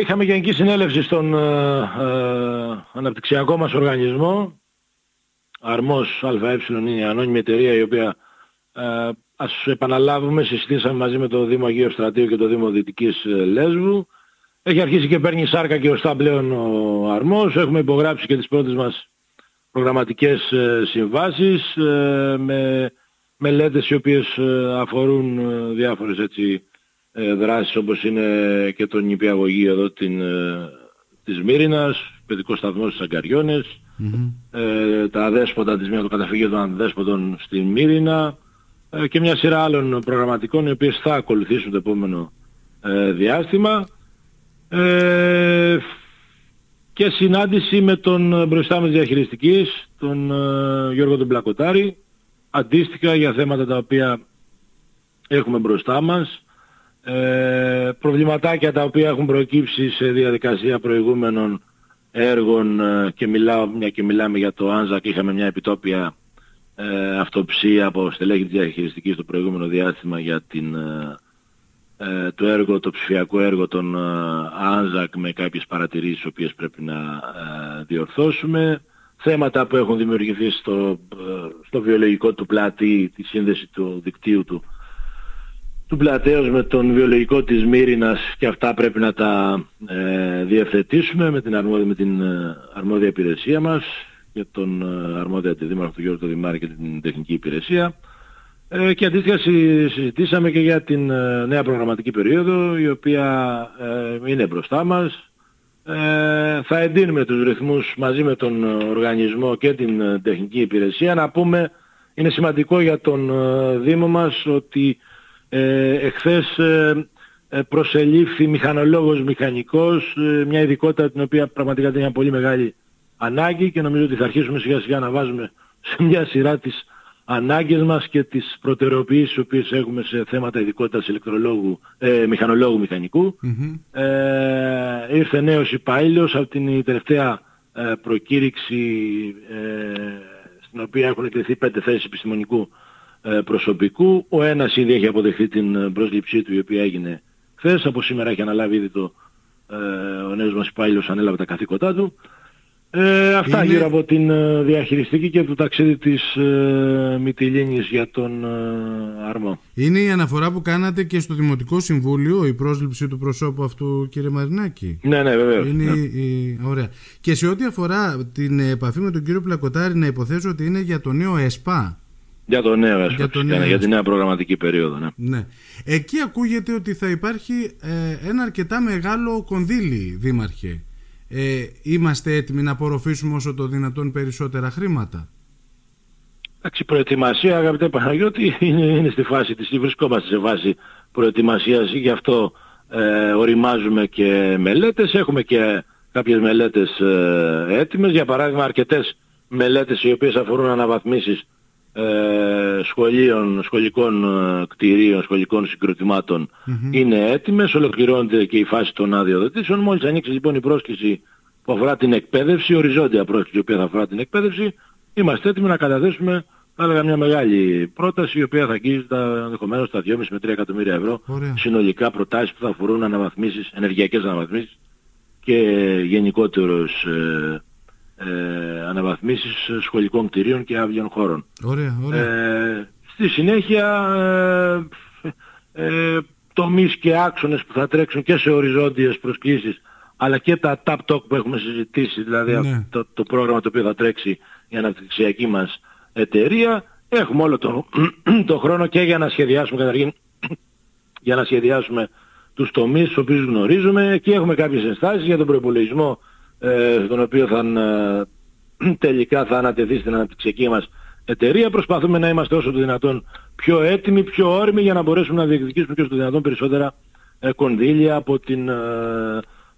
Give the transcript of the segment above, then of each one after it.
είχαμε γενική συνέλευση στον ε, ε, αναπτυξιακό μας οργανισμό. Αρμός ΑΕ είναι η ανώνυμη εταιρεία η οποία ε, ας επαναλάβουμε συστήσαμε μαζί με το Δήμο Αγίου Στρατείου και το Δήμο Δυτικής ε, Λέσβου. Έχει αρχίσει και παίρνει σάρκα και οστά πλέον ο Αρμός. Έχουμε υπογράψει και τις πρώτες μας προγραμματικές ε, συμβάσεις ε, με μελέτες οι οποίες ε, αφορούν διάφορες έτσι δράσεις όπως είναι και το νηπιαγωγείο εδώ την, της Μύρινας, παιδικό σταθμό στις αγκαριονες τα αδέσποτα της Μύρινας, το καταφύγιο των αδέσποτων στην Μύρινα και μια σειρά άλλων προγραμματικών οι οποίες θα ακολουθήσουν το επόμενο διάστημα. Και συνάντηση με τον μπροστά μας διαχειριστικής, τον ε, Γιώργο τον Πλακοτάρη, αντίστοιχα για θέματα τα οποία έχουμε μπροστά μας, ε, προβληματάκια τα οποία έχουν προκύψει σε διαδικασία προηγούμενων έργων ε, και μιλάω, μια και μιλάμε για το Άνζακ, είχαμε μια επιτόπια ε, αυτοψία από στελέχη της διαχειριστικής στο προηγούμενο διάστημα για την ε, ε, το έργο, το ψηφιακό έργο των Άνζακ με κάποιες παρατηρήσεις οποίες πρέπει να ε, διορθώσουμε. Θέματα που έχουν δημιουργηθεί στο, ε, στο βιολογικό του πλάτη, τη σύνδεση του δικτύου του του πλατέως με τον βιολογικό της Μύρινας και αυτά πρέπει να τα ε, διευθετήσουμε με την, αρμόδια, με την αρμόδια υπηρεσία μας και τον αρμόδια αντιδήμαρχο του Γιώργου Δημάρη και την τεχνική υπηρεσία. Ε, και αντίστοιχα συζητήσαμε και για την ε, νέα προγραμματική περίοδο η οποία ε, είναι μπροστά μας. Θα εντείνουμε τους ρυθμούς μαζί με τον οργανισμό και την τεχνική υπηρεσία. Να πούμε, είναι σημαντικό για τον Δήμο μας ότι εχθές προσελήφθη μηχανολόγος μηχανικός, μια ειδικότητα την οποία πραγματικά ήταν μια πολύ μεγάλη ανάγκη και νομίζω ότι θα αρχίσουμε σιγά σιγά να βάζουμε σε μια σειρά της ανάγκες μας και τις προτεραιοποιήσεις που οποίες έχουμε σε θέματα ειδικότητας ηλεκτρολόγου, ε, μηχανολόγου Ε, ήρθε νέος υπάλληλος από την τελευταία ε, προκήρυξη ε, στην οποία έχουν εκλειθεί πέντε θέσεις επιστημονικού ε, προσωπικού. Ο ένας ήδη έχει αποδεχθεί την πρόσληψή του η οποία έγινε χθες. Από σήμερα έχει αναλάβει ήδη το, ο νέος μας υπάλληλος ανέλαβε τα καθήκοντά του. Ε, αυτά είναι... γύρω από την ε, διαχειριστική και το ταξίδι της ε, Μυτιλίνης για τον ε, Αρμό. Είναι η αναφορά που κάνατε και στο Δημοτικό Συμβούλιο, η πρόσληψη του προσώπου αυτού κύριε Μαρινάκη; Ναι, ναι, βεβαίως. Είναι ναι. Η... Ωραία. Και σε ό,τι αφορά την επαφή με τον κύριο Πλακοτάρη να υποθέσω ότι είναι για το νέο ΕΣΠΑ. Για το νέο ΕΣΠΑ, για, το νέο για τη νέα προγραμματική περίοδο. Ναι. ναι. Εκεί ακούγεται ότι θα υπάρχει ε, ένα αρκετά μεγάλο κονδύλι, Δήμαρχε ε, είμαστε έτοιμοι να απορροφήσουμε όσο το δυνατόν περισσότερα χρήματα; Εντάξει, προετοιμασία αγαπητέ Παναγιώτη είναι, είναι στη φάση της, βρισκόμαστε σε φάση προετοιμασίας, γι' αυτό ε, οριμάζουμε και μελέτες, έχουμε και κάποιες μελέτες ε, έτοιμες, για παράδειγμα αρκετές μελέτες οι οποίες αφορούν αναβαθμίσεις ε, σχολείων, σχολικών ε, κτηρίων, σχολικών είναι έτοιμες, ολοκληρώνεται και η φάση των αδειοδοτήσεων. Μόλις ανοίξει λοιπόν η πρόσκληση που αφορά την εκπαίδευση, οριζόντια πρόσκληση η οποία θα αφορά την εκπαίδευση, είμαστε έτοιμοι να καταθέσουμε θα έλεγα μια μεγάλη πρόταση η οποία θα αγγίζει τα ενδεχομένως τα 2,5 με 3 εκατομμύρια ευρώ συνολικά προτάσεις που θα αφορούν αναβαθμίσεις, ενεργειακές αναβαθμίσεις και γενικότερος ε, ε, αναβαθμίσεις σχολικών κτηρίων και άδειων χώρων. Ωραία, ωραία. Ε, στη συνέχεια ε, ε, τομείς και άξονες που θα τρέξουν και σε οριζόντιες προσκλήσεις αλλά και τα tap talk που έχουμε συζητήσει, δηλαδή ναι. το, το πρόγραμμα το οποίο θα τρέξει η αναπτυξιακή μας εταιρεία. Έχουμε όλο το, το χρόνο και για να σχεδιάσουμε καταρχήν για να σχεδιάσουμε τους τομείς τους οποίους γνωρίζουμε και έχουμε κάποιες ενστάσεις για τον προπολογισμό ε, τον οποίο θα, ε, τελικά θα ανατεθεί στην αναπτυξιακή μας εταιρεία. Προσπαθούμε να είμαστε όσο το δυνατόν πιο έτοιμοι, πιο όριμοι για να μπορέσουμε να διεκδικήσουμε και όσο το δυνατόν περισσότερα ε, κονδύλια από την,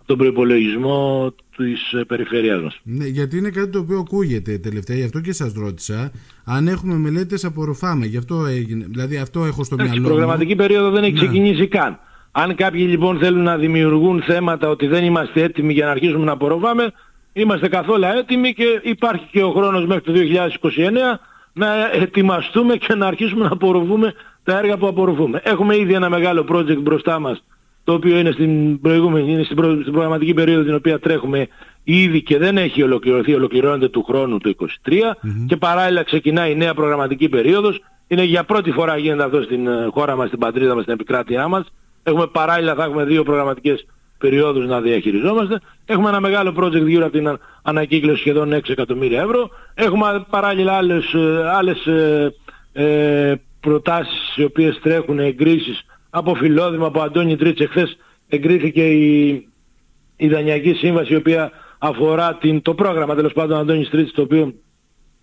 τον προϋπολογισμό της περιφέρειάς μας. Ναι, γιατί είναι κάτι το οποίο ακούγεται τελευταία, γι' αυτό και σας ρώτησα. Αν έχουμε μελέτες απορροφάμε, γι' αυτό έγινε. Δηλαδή αυτό έχω στο μυαλό μου. Η προγραμματική περίοδο δεν έχει ναι. ξεκινήσει καν. Αν κάποιοι λοιπόν θέλουν να δημιουργούν θέματα ότι δεν είμαστε έτοιμοι για να αρχίσουμε να απορροφάμε, είμαστε καθόλου έτοιμοι και υπάρχει και ο χρόνος μέχρι το 2029 να ετοιμαστούμε και να αρχίσουμε να απορροφούμε τα έργα που απορροφούμε. Έχουμε ήδη ένα μεγάλο project μπροστά μας, το οποίο είναι στην προηγούμενη, είναι στην, στην προγραμματική περίοδο την οποία τρέχουμε ήδη και δεν έχει ολοκληρωθεί, ολοκληρώνεται του χρόνου το 2023 και παράλληλα ξεκινάει η νέα προγραμματική περίοδος. Είναι για πρώτη φορά γίνεται αυτό στην ε, χώρα μας, στην πατρίδα μας, στην επικράτειά μας. Έχουμε παράλληλα, θα έχουμε δύο προγραμματικές περιόδους να διαχειριζόμαστε. Έχουμε ένα μεγάλο project γύρω από την ανακύκλωση σχεδόν 6 εκατομμύρια ευρώ. Έχουμε παράλληλα άλλες, ε, άλλες ε, ε, προτάσεις οι οποίες τρέχουν εγκρίσεις από Φιλόδημα, από Αντώνη Τρίτς. Εχθές εγκρίθηκε η, η Δανειακή Σύμβαση η οποία αφορά την, το πρόγραμμα τέλος πάντων Αντώνης Τρίτς το οποίο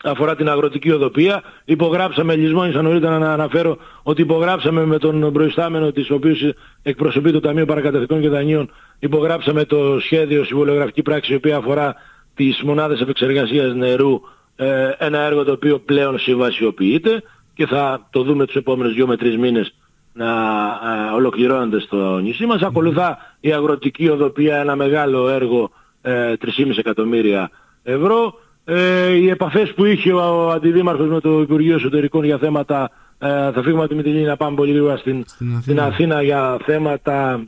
αφορά την αγροτική οδοπία. Υπογράψαμε, λησμόνισα νωρίτερα να αναφέρω ότι υπογράψαμε με τον προϊστάμενο της, ο οποίος εκπροσωπεί το Ταμείο Παρακαταθετικών και Δανείων, υπογράψαμε το σχέδιο συμβολιογραφική πράξη, η οποία αφορά τις μονάδες επεξεργασίας νερού, ε, ένα έργο το οποίο πλέον συμβασιοποιείται και θα το δούμε τους επόμενους δύο με τρεις μήνες να ε, ολοκληρώνονται στο νησί μας. Ακολουθά η αγροτική οδοπία, ένα μεγάλο έργο, ε, 3,5 εκατομμύρια ευρώ ε, οι επαφές που είχε ο Αντιδήμαρχος με το Υπουργείο Εσωτερικών για θέματα ε, θα φύγουμε από τη Μητυλίνη να πάμε πολύ λίγο στην, στην, Αθήνα. για θέματα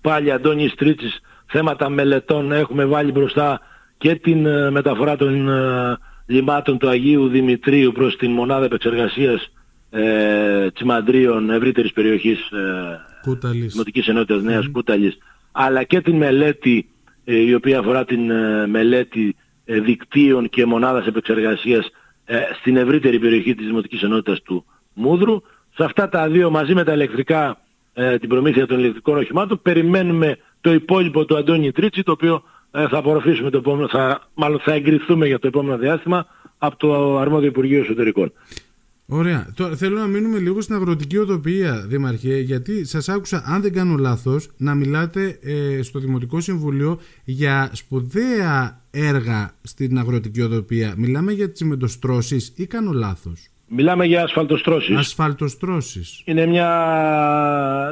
πάλι Αντώνης Τρίτσης, θέματα μελετών έχουμε βάλει μπροστά και την ε, μεταφορά των ε, λιμάτων του Αγίου Δημητρίου προς την μονάδα επεξεργασίας ε, Τσιμαντρίων ευρύτερης περιοχής ε, Δημοτικής Ενότητας Νέας Κούταλης αλλά και την μελέτη η οποία αφορά την μελέτη ε, δικτύων και μονάδας επεξεργασίας ε, στην ευρύτερη περιοχή της Δημοτικής Ενότητας του Μούδρου. Σε αυτά τα δύο μαζί με τα ηλεκτρικά, ε, την προμήθεια των ηλεκτρικών οχημάτων, περιμένουμε το υπόλοιπο του Αντώνη Τρίτσι, το οποίο θα απορροφήσουμε το επόμενο, θα, μάλλον θα εγκριθούμε για το επόμενο διάστημα από το αρμόδιο Υπουργείο Εσωτερικών. Ωραία. Τώρα θέλω να μείνουμε λίγο στην αγροτική οτοπία, Δήμαρχε, γιατί σας άκουσα, αν δεν κάνω λάθος, να μιλάτε ε, στο Δημοτικό Συμβουλίο για σπουδαία έργα στην αγροτική οτοπία. Μιλάμε για τις μετοστρώσει ή κάνω λάθος; Μιλάμε για ασφαλτοστρώσεις. Ασφαλτοστρώσεις. Είναι μια,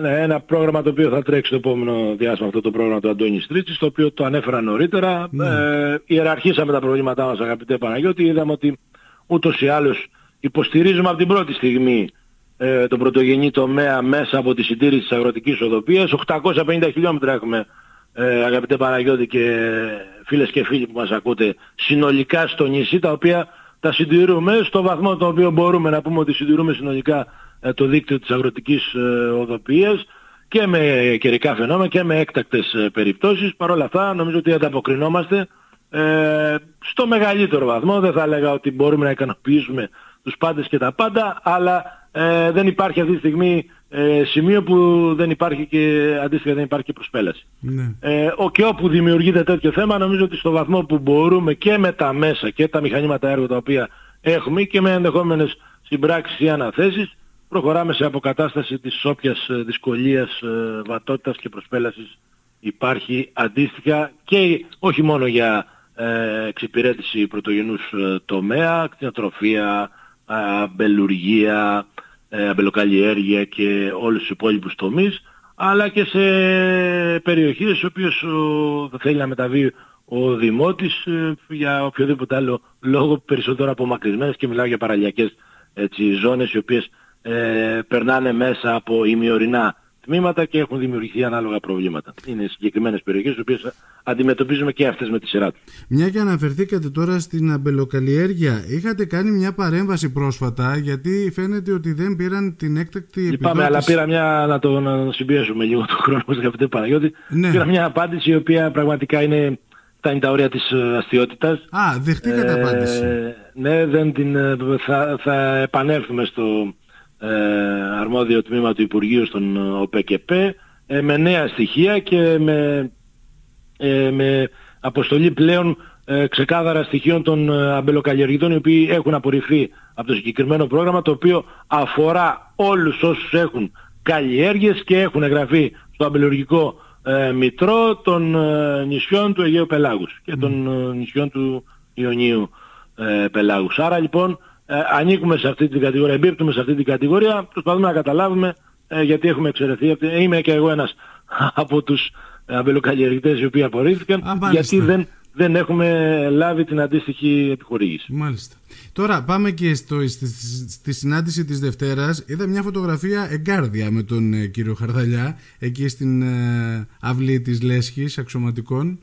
ναι, ένα πρόγραμμα το οποίο θα τρέξει το επόμενο διάστημα αυτό το πρόγραμμα του Αντώνης Στρίτσης, το οποίο το ανέφερα νωρίτερα. Ναι. Ε, ιεραρχήσαμε τα προβλήματά μας αγαπητέ Παναγιώτη, είδαμε ότι ούτως ή άλλως υποστηρίζουμε από την πρώτη στιγμή ε, τον πρωτογενή τομέα μέσα από τη συντήρηση της αγροτικής οδοπίας. 850 χιλιόμετρα έχουμε ε, αγαπητέ Παναγιώτη και φίλες και φίλοι που μας ακούτε συνολικά στο νησί τα οποία τα συντηρούμε στο βαθμό το οποίο μπορούμε να πούμε ότι συντηρούμε συνολικά ε, το δίκτυο της αγροτικής ε, οδοπίας και με καιρικά φαινόμενα και με έκτακτες ε, περιπτώσεις. Παρ' όλα αυτά νομίζω ότι ανταποκρινόμαστε ε, στο μεγαλύτερο βαθμό. Δεν θα έλεγα ότι μπορούμε να ικανοποιήσουμε τους πάντες και τα πάντα, αλλά ε, δεν υπάρχει αυτή τη στιγμή ε, σημείο που δεν υπάρχει και αντίστοιχα δεν υπάρχει και προσπέλαση. Ναι. Ε, ο, και όπου δημιουργείται τέτοιο θέμα νομίζω ότι στο βαθμό που μπορούμε και με τα μέσα και τα μηχανήματα έργο τα οποία έχουμε και με ενδεχόμενες συμπράξεις ή αναθέσεις προχωράμε σε αποκατάσταση της όποιας ε, δυσκολίας, ε, βατότητας και προσπέλασης υπάρχει αντίστοιχα και όχι μόνο για ε, εξυπηρέτηση πρωτογενούς ε, τομέα, κτηνοτροφία, αμπελουργία, ε, αμπελοκαλλιέργεια και όλους τους υπόλοιπους τομείς, αλλά και σε περιοχές στις οποίες θα θέλει να μεταβεί ο Δημότης ε, για οποιοδήποτε άλλο λόγο περισσότερο απομακρυσμένες και μιλάω για παραλιακές έτσι, ζώνες οι οποίες ε, περνάνε μέσα από ημιορεινά τμήματα και έχουν δημιουργηθεί ανάλογα προβλήματα. Είναι συγκεκριμένες περιοχές, τις οποίες αντιμετωπίζουμε και αυτές με τη σειρά τους. Μια και αναφερθήκατε τώρα στην αμπελοκαλλιέργεια, είχατε κάνει μια παρέμβαση πρόσφατα, γιατί φαίνεται ότι δεν πήραν την έκτακτη επιδότηση. Λυπάμαι, αλλά πήρα μια, να το να συμπιέσουμε λίγο το χρόνο μα, αγαπητέ Παναγιώτη. Ναι. Πήρα μια απάντηση η οποία πραγματικά είναι τα είναι τα όρια της ε, αστείωτητας. Α, δεχτήκατε ε, απάντηση. Ναι, δεν την, ε, θα, θα επανέλθουμε στο, ε, αρμόδιο τμήμα του Υπουργείου στον ΟΠΕΚΕΠΕ ε, με νέα στοιχεία και με, ε, με αποστολή πλέον ξεκάθαρα στοιχείων των αμπελοκαλλιεργητών οι οποίοι έχουν απορριφθεί από το συγκεκριμένο πρόγραμμα το οποίο αφορά όλους όσους έχουν καλλιέργειες και έχουν εγγραφεί στο αμπελουργικό μητρό των νησιών του Αιγαίου Πελάγους και των νησιών του Ιωνίου Πελάγους. Άρα λοιπόν ε, ανήκουμε σε αυτή την κατηγορία, εμπίπτουμε σε αυτή την κατηγορία, προσπαθούμε να καταλάβουμε ε, γιατί έχουμε εξαιρεθεί. Είμαι και εγώ ένας από τους αμπελοκαλλιεργητές οι οποίοι απορρίφθηκαν, γιατί δεν, δεν έχουμε λάβει την αντίστοιχη επιχορήγηση. Μάλιστα. Τώρα πάμε και στο, στη, στη συνάντηση της Δευτέρας. Είδα μια φωτογραφία εγκάρδια με τον ε, κύριο Χαρδαλιά εκεί στην ε, αυλή της Λέσχης αξιωματικών.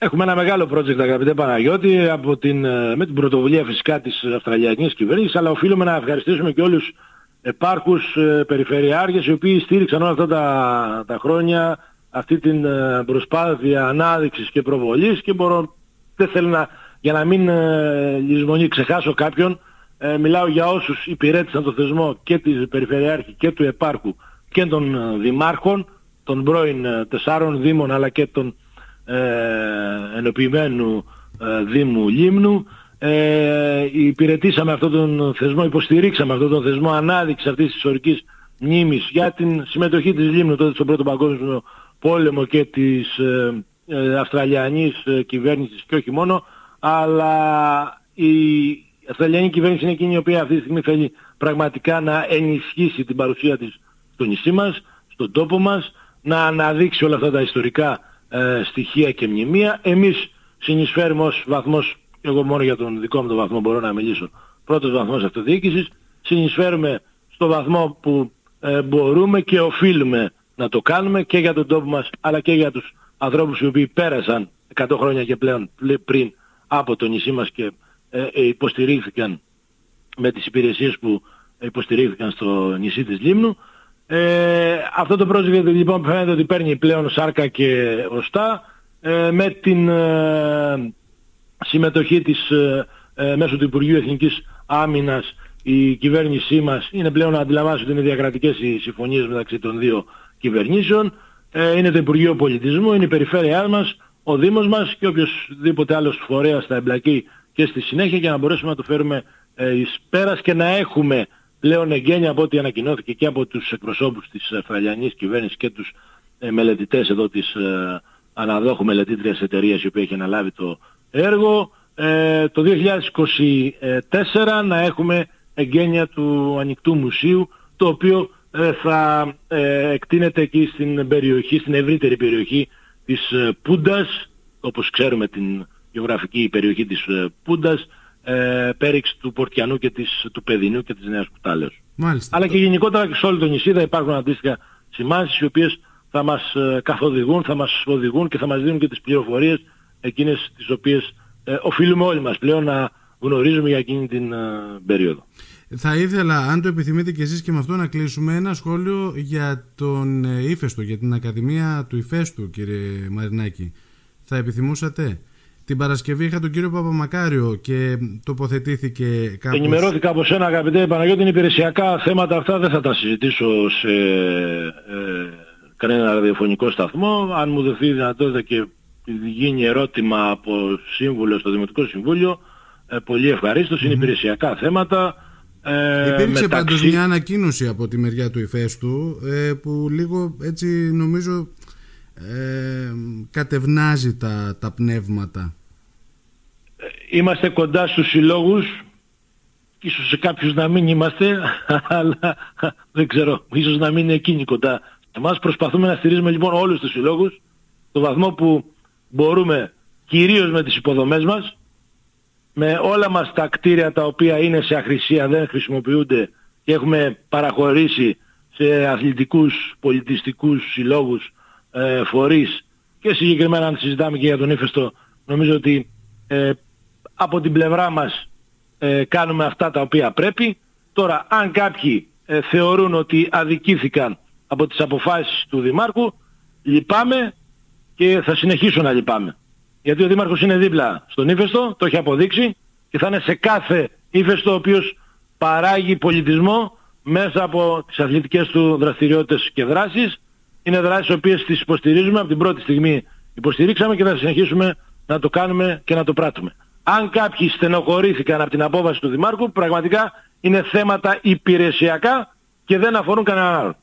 Έχουμε ένα μεγάλο project αγαπητέ Παναγιώτη από την, ε, με την πρωτοβουλία φυσικά της Αυστραλιανής κυβέρνησης αλλά οφείλουμε να ευχαριστήσουμε και όλους επάρχους ε, περιφερειάρχες οι οποίοι στήριξαν όλα αυτά τα, τα χρόνια αυτή την ε, προσπάθεια ανάδειξης και προβολής και μπορώ, δεν θέλω να, για να μην ε, λησμονεί ξεχάσω κάποιον, ε, μιλάω για όσους υπηρέτησαν το θεσμό και της Περιφερειάρχη και του Επάρχου και των ε, Δημάρχων, των πρώην ε, τεσσάρων Δήμων αλλά και των ε, ενοποιημένου Δήμου Λίμνου. Ε, υπηρετήσαμε αυτόν τον θεσμό, υποστηρίξαμε αυτόν τον θεσμό ανάδειξη αυτής της ιστορικής μνήμης για την συμμετοχή της Λίμνου τότε στον Πρώτο Παγκόσμιο πόλεμο και της ε, ε, Αυστραλιανής ε, κυβέρνησης και όχι μόνο, αλλά η Αυστραλιανή κυβέρνηση είναι εκείνη η οποία αυτή τη στιγμή θέλει πραγματικά να ενισχύσει την παρουσία της στο νησί μας, στον τόπο μας, να αναδείξει όλα αυτά τα ιστορικά ε, στοιχεία και μνημεία. Εμείς συνεισφέρουμε ως βαθμός, εγώ μόνο για τον δικό μου το βαθμό μπορώ να μιλήσω, πρώτος βαθμός αυτοδιοίκησης, συνεισφέρουμε στο βαθμό που μπορούμε και οφείλουμε να το κάνουμε και για τον τόπο μας αλλά και για τους ανθρώπους οι οποίοι πέρασαν 100 χρόνια και πλέον πριν από το νησί μας και ε, ε, υποστηρίχθηκαν με τις υπηρεσίες που υποστηρίχθηκαν στο νησί της Λίμνου. Ε, αυτό το project λοιπόν φαίνεται ότι παίρνει πλέον σάρκα και οστά ε, με την ε, συμμετοχή της μέσω του Υπουργείου Εθνικής Άμυνας η κυβέρνησή μας είναι πλέον να αντιλαμβάνει ότι είναι διακρατικές οι συμφωνίες μεταξύ των δύο κυβερνήσεων, ε, είναι το Υπουργείο Πολιτισμού, είναι η περιφέρειά μας, ο Δήμος μας και οποιοδήποτε άλλος φορέας θα εμπλακεί και στη συνέχεια για να μπορέσουμε να το φέρουμε ε, εις πέρας και να έχουμε πλέον εγγένεια από ό,τι ανακοινώθηκε και από τους εκπροσώπους της Αυστραλιανής κυβέρνησης και τους ε, μελετητές εδώ της ε, αναδόχου μελετήτριας εταιρείας η οποία έχει αναλάβει το έργο ε, το 2024 να έχουμε εγγένεια του ανοιχτού μουσείου το οποίο ε, θα ε, εκτείνεται εκεί στην περιοχή, στην ευρύτερη περιοχή της ε, Πούντας, όπως ξέρουμε την γεωγραφική περιοχή της Πούντας, πέριξ του Πορτιανού και της, του Παιδινού και της Νέας Κουτάλεως. Μάλιστα. Αλλά και γενικότερα και σε όλο το νησί θα υπάρχουν αντίστοιχα σημάσεις οι οποίες θα μας καθοδηγούν, θα μας οδηγούν και θα μας δίνουν και τις πληροφορίες εκείνες τις οποίες οφείλουμε όλοι μας πλέον να γνωρίζουμε για εκείνη την περίοδο. Θα ήθελα, αν το επιθυμείτε και εσείς και με αυτό να κλείσουμε, ένα σχόλιο για τον ε, Ήφεστο, για την Ακαδημία του Ηφαίστου, κύριε Μαρινάκη. Θα επιθυμούσατε; Την Παρασκευή είχα τον κύριο Παπαμακάριο και τοποθετήθηκε κάπως... Ενημερώθηκα από σένα αγαπητέ Παναγιώτη, είναι υπηρεσιακά θέματα αυτά δεν θα τα συζητήσω σε ε, κανένα ραδιοφωνικό σταθμό. Αν μου δοθεί δυνατότητα και γίνει ερώτημα από σύμβουλο στο Δημοτικό Συμβούλιο, ε, πολύ ευχαρίστως, είναι υπηρεσιακά θέματα. Ε, Υπήρξε μεταξύ... πάντως μια ανακοίνωση από τη μεριά του ηφαίστου ε, που λίγο έτσι νομίζω ε, κατευνάζει τα, τα πνεύματα. Είμαστε κοντά στους συλλόγους, ίσως σε κάποιους να μην είμαστε, αλλά δεν ξέρω, ίσως να μην είναι εκείνοι κοντά. Εμάς προσπαθούμε να στηρίζουμε λοιπόν όλους τους συλλόγους, το βαθμό που μπορούμε κυρίως με τις υποδομές μας, με όλα μας τα κτίρια τα οποία είναι σε αχρησία, δεν χρησιμοποιούνται και έχουμε παραχωρήσει σε αθλητικούς, πολιτιστικούς συλλόγους, ε, φορείς και συγκεκριμένα αν συζητάμε και για τον ύφεστο νομίζω ότι ε, από την πλευρά μας ε, κάνουμε αυτά τα οποία πρέπει. Τώρα αν κάποιοι ε, θεωρούν ότι αδικήθηκαν από τις αποφάσεις του Δημάρχου λυπάμαι και θα συνεχίσω να λυπάμαι. Γιατί ο Δήμαρχος είναι δίπλα στον ύφεστο, το έχει αποδείξει και θα είναι σε κάθε ύφεστο ο οποίος παράγει πολιτισμό μέσα από τις αθλητικές του δραστηριότητες και δράσεις. Είναι δράσεις οι οποίες τις υποστηρίζουμε, από την πρώτη στιγμή υποστηρίξαμε και θα συνεχίσουμε να το κάνουμε και να το πράττουμε. Αν κάποιοι στενοχωρήθηκαν από την απόβαση του Δημάρχου, πραγματικά είναι θέματα υπηρεσιακά και δεν αφορούν κανέναν άλλο.